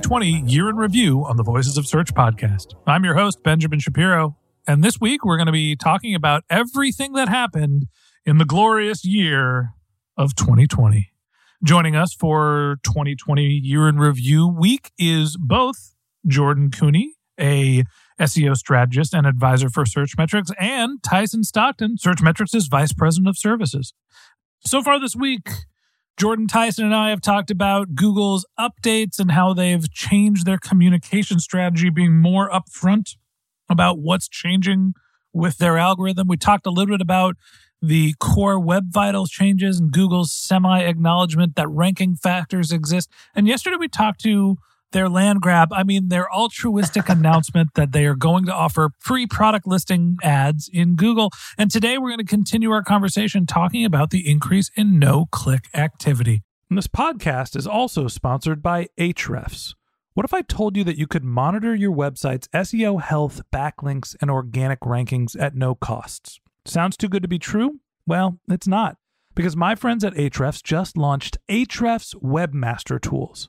2020 year in review on the Voices of Search podcast. I'm your host, Benjamin Shapiro. And this week, we're going to be talking about everything that happened in the glorious year of 2020. Joining us for 2020 year in review week is both Jordan Koene, a SEO strategist and advisor for Searchmetrics, and Tyson Stockton, Searchmetrics' vice president of services. So far this week, Jordan Tyson and I have talked about Google's updates and how they've changed their communication strategy, being more upfront about what's changing with their algorithm. We talked a little bit about the core web vitals changes and Google's semi acknowledgement that ranking factors exist. And yesterday we talked to their land grab, I mean, their altruistic announcement that they are going to offer free product listing ads in Google. And today we're going to continue our conversation talking about the increase in no click activity. And this podcast is also sponsored by Ahrefs. What if I told you that you could monitor your website's SEO health, backlinks, and organic rankings at no costs? Sounds too good to be true? Well, it's not. Because my friends at Ahrefs just launched Ahrefs Webmaster Tools.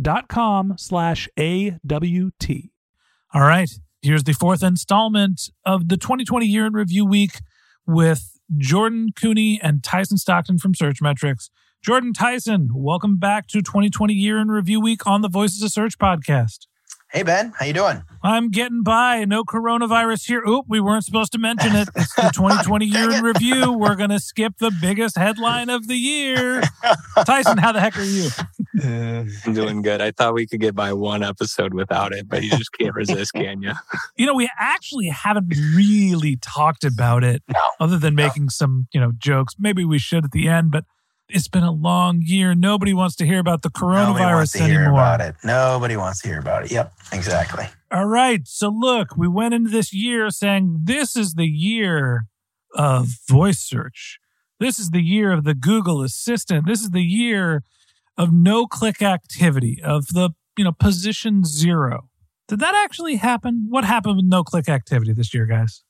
dot com slash A-W-T. All right. Here's the fourth installment of the 2020 Year in Review Week with Jordan Koene and Tyson Stockton from Searchmetrics. Jordan Tyson, welcome back to 2020 Year in Review Week on the Voices of Search podcast. Hey Ben, how you doing? I'm getting by. No coronavirus here. Oop, we weren't supposed to mention it. It's the 2020 year in review. We're going to skip the biggest headline of the year. Tyson, how the heck are you? Uh, I'm doing good. I thought we could get by one episode without it, but you just can't resist, can you? You know, we actually haven't really talked about it No. other than making some, you know, jokes. Maybe we should at the end, but it's been a long year. Nobody wants to hear about the Nobody wants coronavirus to hear anymore. about it. Nobody wants to hear about it. Yep, exactly. All right. So look, we went into this year saying this is the year of voice search. This is the year of the Google Assistant. This is the year of no click activity, of the, you know, position zero. Did that actually happen? What happened with no click activity this year, guys?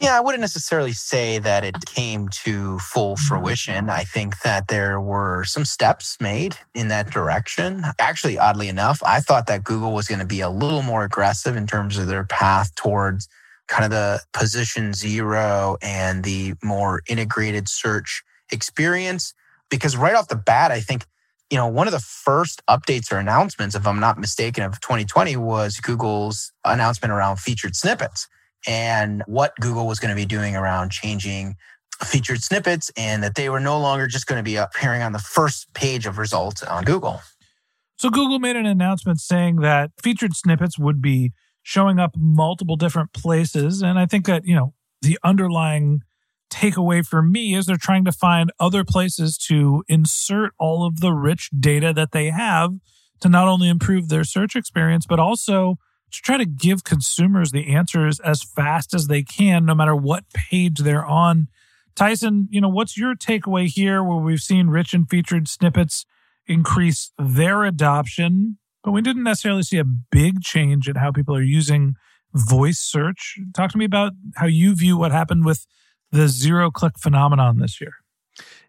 Yeah, I wouldn't necessarily say that it came to full mm-hmm. fruition. I think that there were some steps made in that direction. Actually, oddly enough, I thought that Google was going to be a little more aggressive in terms of their path towards kind of the position zero and the more integrated search experience. Because right off the bat, I think, you know, one of the first updates or announcements, if I'm not mistaken, of 2020 was Google's announcement around featured snippets and what Google was going to be doing around changing featured snippets and that they were no longer just going to be appearing on the first page of results on Google. So Google made an announcement saying that featured snippets would be showing up multiple different places. And I think that, you know, the underlying takeaway for me is they're trying to find other places to insert all of the rich data that they have to not only improve their search experience, but also to try to give consumers the answers as fast as they can, no matter what page they're on. Tyson, you know, what's your takeaway here where we've seen rich and featured snippets increase their adoption, but we didn't necessarily see a big change in how people are using voice search? Talk to me about how you view what happened with the zero click phenomenon this year.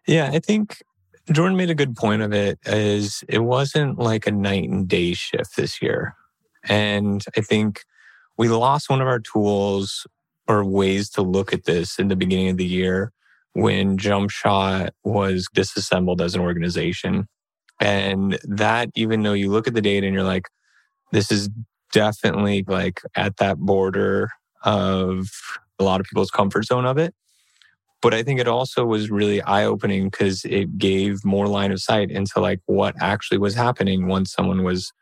Yeah, I think Jordan made a good point of it is it wasn't like a night and day shift this year. And I think we lost one of our tools or ways to look at this in the beginning of the year when Jumpshot was disassembled as an organization. And that, even though you look at the data and you're like, this is definitely like at that border of a lot of people's comfort zone of it. But I think it also was really eye opening because it gave more line of sight into like what actually was happening once someone was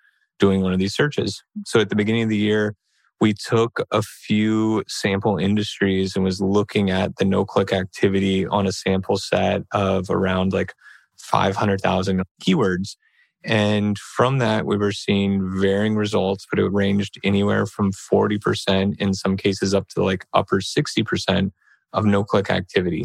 doing one of these searches. So at the beginning of the year, we took a few sample industries and was looking at the no click activity on a sample set of around like 500,000 keywords. And from that, we were seeing varying results, but it ranged anywhere from 40% in some cases up to like upper 60% of no click activity.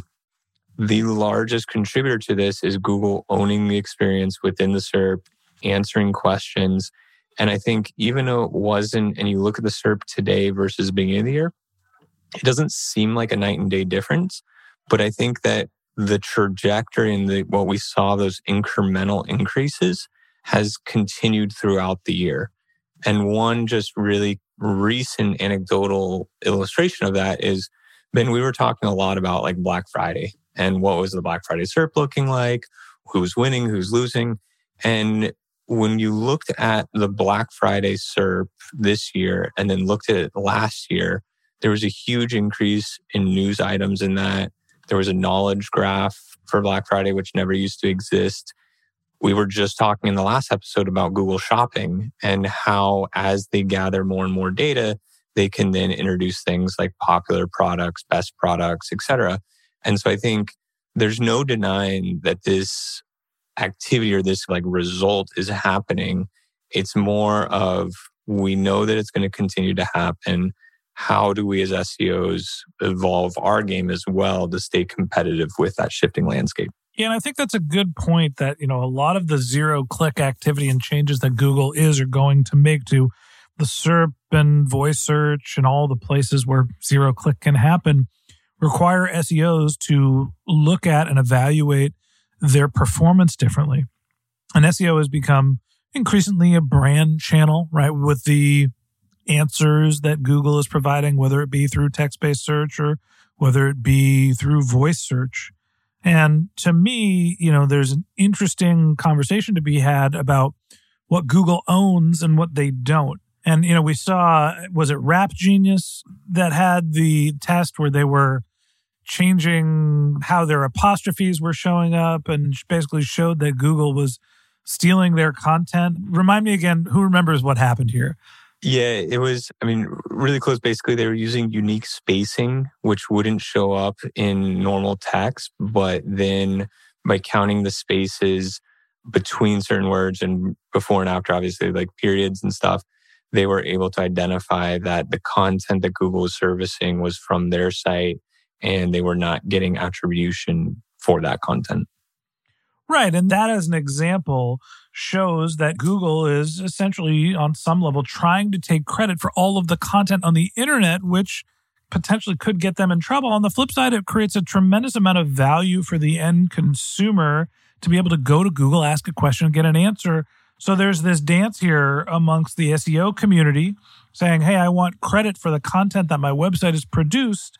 The largest contributor to this is Google owning the experience within the SERP, answering questions. And I think even though it wasn't, and you look at the SERP today versus beginning of the year, it doesn't seem like a night and day difference. But I think that the trajectory and the, what we saw, those incremental increases, has continued throughout the year. And one just really recent anecdotal illustration of that is Ben, we were talking a lot about like Black Friday and what was the Black Friday SERP looking like, who's winning, who's losing. And when you looked at the Black Friday SERP this year and then looked at it last year, there was a huge increase in news items in that. There was a knowledge graph for Black Friday, which never used to exist. We were just talking in the last episode about Google Shopping and how, as they gather more and more data, they can then introduce things like popular products, best products, etc. And so I think there's no denying that this activity or this like result is happening. It's more of we know that it's going to continue to happen. How do we as SEOs evolve our game as well to stay competitive with that shifting landscape? Yeah, and I think that's a good point that, you know, a lot of the zero click activity and changes that Google is or going to make to the SERP and voice search and all the places where zero click can happen require SEOs to look at and evaluate their performance differently. And SEO has become increasingly a brand channel, right? With the answers that Google is providing, whether it be through text based search or whether it be through voice search. And to me, you know, there's an interesting conversation to be had about what Google owns and what they don't. And, you know, we saw, was it Rap Genius that had the test where they were changing how their apostrophes were showing up and basically showed that Google was stealing their content. Remind me again, who remembers what happened here? Yeah, it was, I mean, really close. Basically, they were using unique spacing, which wouldn't show up in normal text. But then by counting the spaces between certain words and before and after, obviously, like periods and stuff, they were able to identify that the content that Google was servicing was from their site and they were not getting attribution for that content. Right. And that, as an example, shows that Google is essentially, on some level, trying to take credit for all of the content on the internet, which potentially could get them in trouble. On the flip side, it creates a tremendous amount of value for the end consumer to be able to go to Google, ask a question, get an answer so there's this dance here amongst the SEO community saying, hey, I want credit for the content that my website has produced.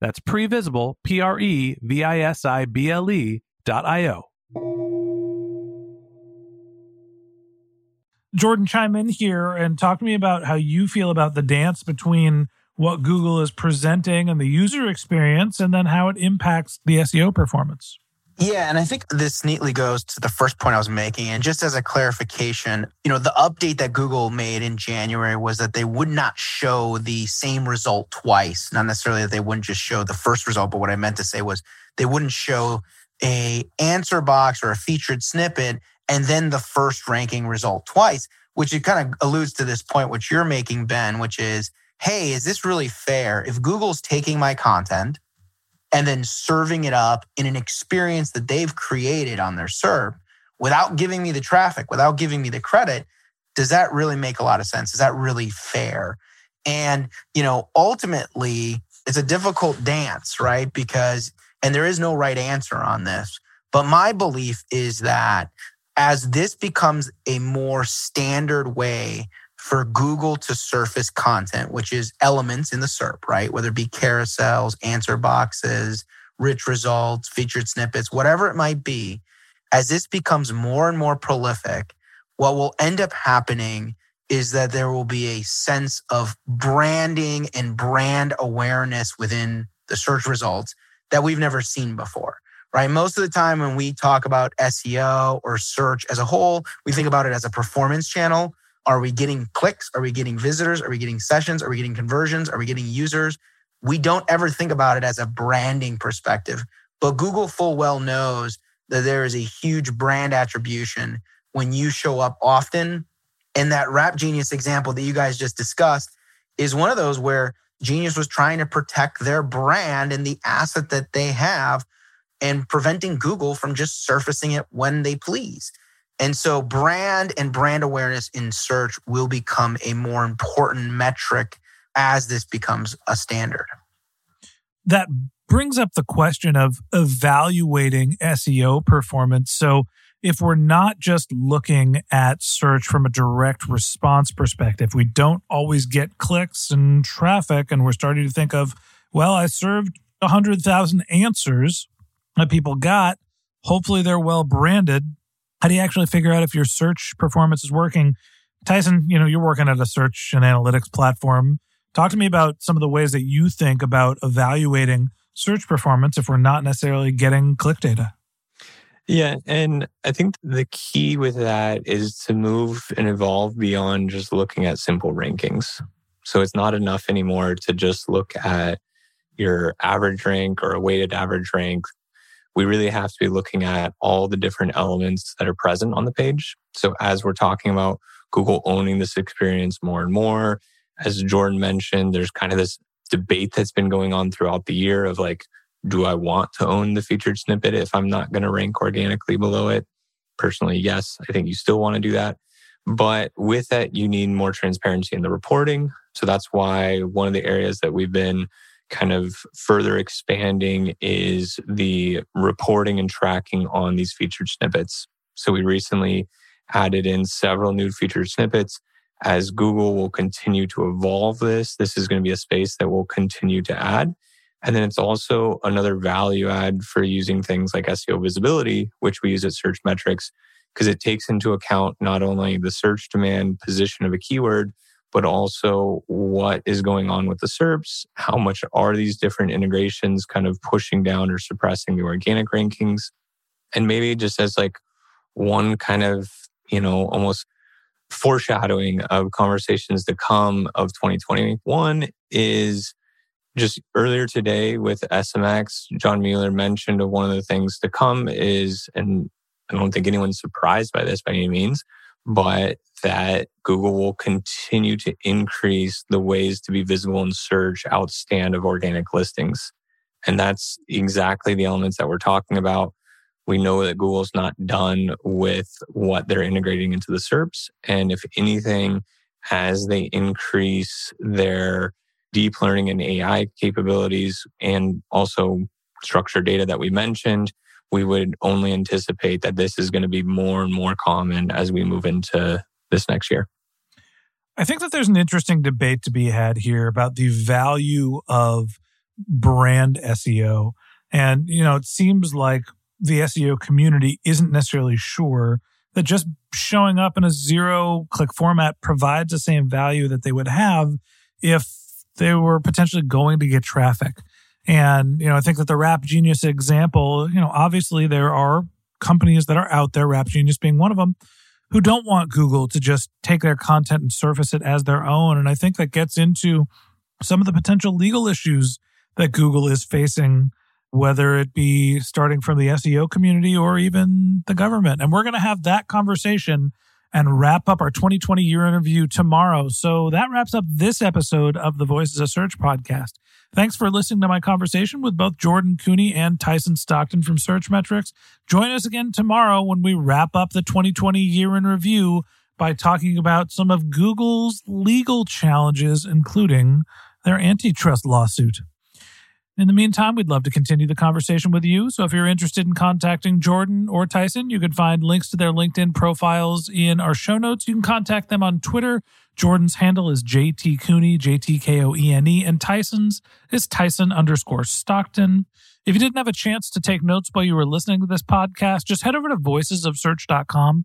That's previsible, P R E V I S I B L E dot I O. Jordan, chime in here and talk to me about how you feel about the dance between what Google is presenting and the user experience, and then how it impacts the SEO performance. Yeah, and I think this neatly goes to the first point I was making. And just as a clarification, you know, the update that Google made in January was that they would not show the same result twice. Not necessarily that they wouldn't just show the first result, but what I meant to say was they wouldn't show a answer box or a featured snippet and then the first ranking result twice, which it kind of alludes to this point which you're making, Ben, which is, hey, is this really fair? If Google's taking my content and then serving it up in an experience that they've created on their SERP without giving me the traffic, without giving me the credit, does that really make a lot of sense? Is that really fair? And, you know, ultimately, it's a difficult dance, right? Because, and there is no right answer on this. But my belief is that as this becomes a more standard way for Google to surface content, which is elements in the SERP, right? Whether it be carousels, answer boxes, rich results, featured snippets, whatever it might be, as this becomes more and more prolific, what will end up happening is that there will be a sense of branding and brand awareness within the search results that we've never seen before. Right. Most of the time when we talk about SEO or search as a whole, we think about it as a performance channel are we getting clicks? Are we getting visitors? Are we getting sessions? Are we getting conversions? Are we getting users? We don't ever think about it as a branding perspective, but Google full well knows that there is a huge brand attribution when you show up often. And that Rap Genius example that you guys just discussed is one of those where Genius was trying to protect their brand and the asset that they have and preventing Google from just surfacing it when they please. And so brand and brand awareness in search will become a more important metric as this becomes a standard. That brings up the question of evaluating SEO performance. So if we're not just looking at search from a direct response perspective, we don't always get clicks and traffic, and we're starting to think of, well, I served 100,000 answers that people got. Hopefully they're well branded. How do you actually figure out if your search performance is working? Tyson, you know, you're working at a search and analytics platform. Talk to me about some of the ways that you think about evaluating search performance if we're not necessarily getting click data. Yeah. And I think the key with that is to move and evolve beyond just looking at simple rankings. So it's not enough anymore to just look at your average rank or a weighted average rank we really have to be looking at all the different elements that are present on the page. So as we're talking about Google owning this experience more and more, as Jordan mentioned, there's kind of this debate that's been going on throughout the year of like, do I want to own the featured snippet if I'm not going to rank organically below it? Personally, yes, I think you still want to do that. But with that, you need more transparency in the reporting. So that's why one of the areas that we've been kind of further expanding is the reporting and tracking on these featured snippets. So we recently added in several new featured snippets. As Google will continue to evolve this, this is going to be a space that we'll continue to add. And then it's also another value add for using things like SEO visibility, which we use at Searchmetrics, because it takes into account not only the search demand position of a keyword, but also what is going on with the SERPs? How much are these different integrations kind of pushing down or suppressing the organic rankings? And maybe just as like one kind of, you know, almost foreshadowing of conversations to come of 2021 is just earlier today with SMX, John Mueller mentioned of one of the things to come is, and I don't think anyone's surprised by this by any means, but that Google will continue to increase the ways to be visible in search outstand of organic listings. And that's exactly the elements that we're talking about. We know that Google's not done with what they're integrating into the SERPs. And if anything, as they increase their deep learning and AI capabilities and also structured data that we mentioned, we would only anticipate that this is going to be more and more common as we move into this next year. I think that there's an interesting debate to be had here about the value of brand SEO. And, you know, it seems like the SEO community isn't necessarily sure that just showing up in a zero click format provides the same value that they would have if they were potentially going to get traffic. And, you know, I think that the Rap Genius example, you know, obviously there are companies that are out there, Rap Genius being one of them, who don't want Google to just take their content and surface it as their own. And I think that gets into some of the potential legal issues that Google is facing whether it be starting from the SEO community or even the government. And we're going to have that conversation and wrap up our 2020 year interview tomorrow. So that wraps up this episode of the Voices of Search podcast. Thanks for listening to my conversation with both Jordan Koene and Tyson Stockton from Searchmetrics. Join us again tomorrow when we wrap up the 2020 year in review by talking about some of Google's legal challenges, including their antitrust lawsuit. In the meantime, we'd love to continue the conversation with you. So if you're interested in contacting Jordan or Tyson, you can find links to their LinkedIn profiles in our show notes. You can contact them on Twitter. Jordan's handle is JT Koene, J T K O E N E, and Tyson's is Tyson underscore Stockton. If you didn't have a chance to take notes while you were listening to this podcast, just head over to voicesofsearch.com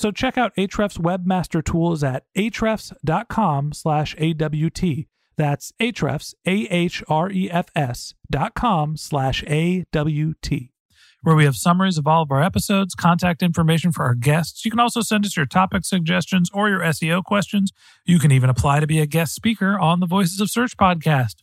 So check out Ahrefs Webmaster Tools at ahrefs.com slash AWT. That's Ahrefs, A-H-R-E-F-S dot com slash A-W-T. Where we have summaries of all of our episodes, contact information for our guests. You can also send us your topic suggestions or your SEO questions. You can even apply to be a guest speaker on the Voices of Search podcast.